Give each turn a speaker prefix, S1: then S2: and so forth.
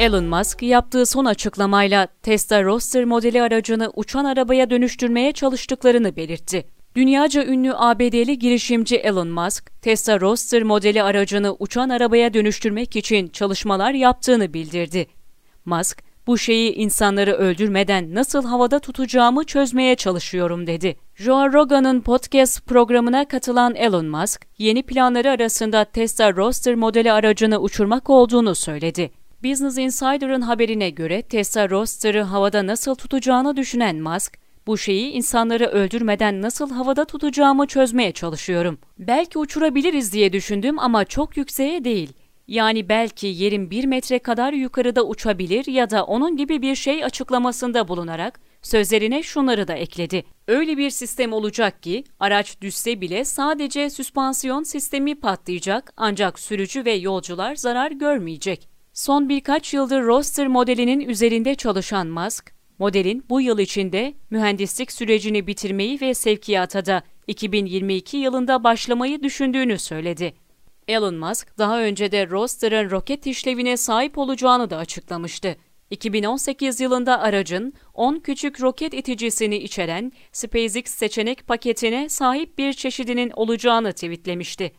S1: Elon Musk yaptığı son açıklamayla Tesla Roadster modeli aracını uçan arabaya dönüştürmeye çalıştıklarını belirtti. Dünyaca ünlü ABD'li girişimci Elon Musk, Tesla Roadster modeli aracını uçan arabaya dönüştürmek için çalışmalar yaptığını bildirdi. Musk, bu şeyi insanları öldürmeden nasıl havada tutacağımı çözmeye çalışıyorum dedi. Joe Rogan'ın podcast programına katılan Elon Musk, yeni planları arasında Tesla Roadster modeli aracını uçurmak olduğunu söyledi. Business Insider'ın haberine göre Tesla Roadster'ı havada nasıl tutacağını düşünen Musk, bu şeyi insanları öldürmeden nasıl havada tutacağımı çözmeye çalışıyorum. Belki uçurabiliriz diye düşündüm ama çok yükseğe değil. Yani belki yerin bir metre kadar yukarıda uçabilir ya da onun gibi bir şey açıklamasında bulunarak sözlerine şunları da ekledi. Öyle bir sistem olacak ki araç düşse bile sadece süspansiyon sistemi patlayacak ancak sürücü ve yolcular zarar görmeyecek. Son birkaç yıldır Roadster modelinin üzerinde çalışan Musk, modelin bu yıl içinde mühendislik sürecini bitirmeyi ve sevkiyata da 2022 yılında başlamayı düşündüğünü söyledi. Elon Musk daha önce de Roadster'ın roket işlevine sahip olacağını da açıklamıştı. 2018 yılında aracın 10 küçük roket iticisini içeren SpaceX seçenek paketine sahip bir çeşidinin olacağını tweetlemişti.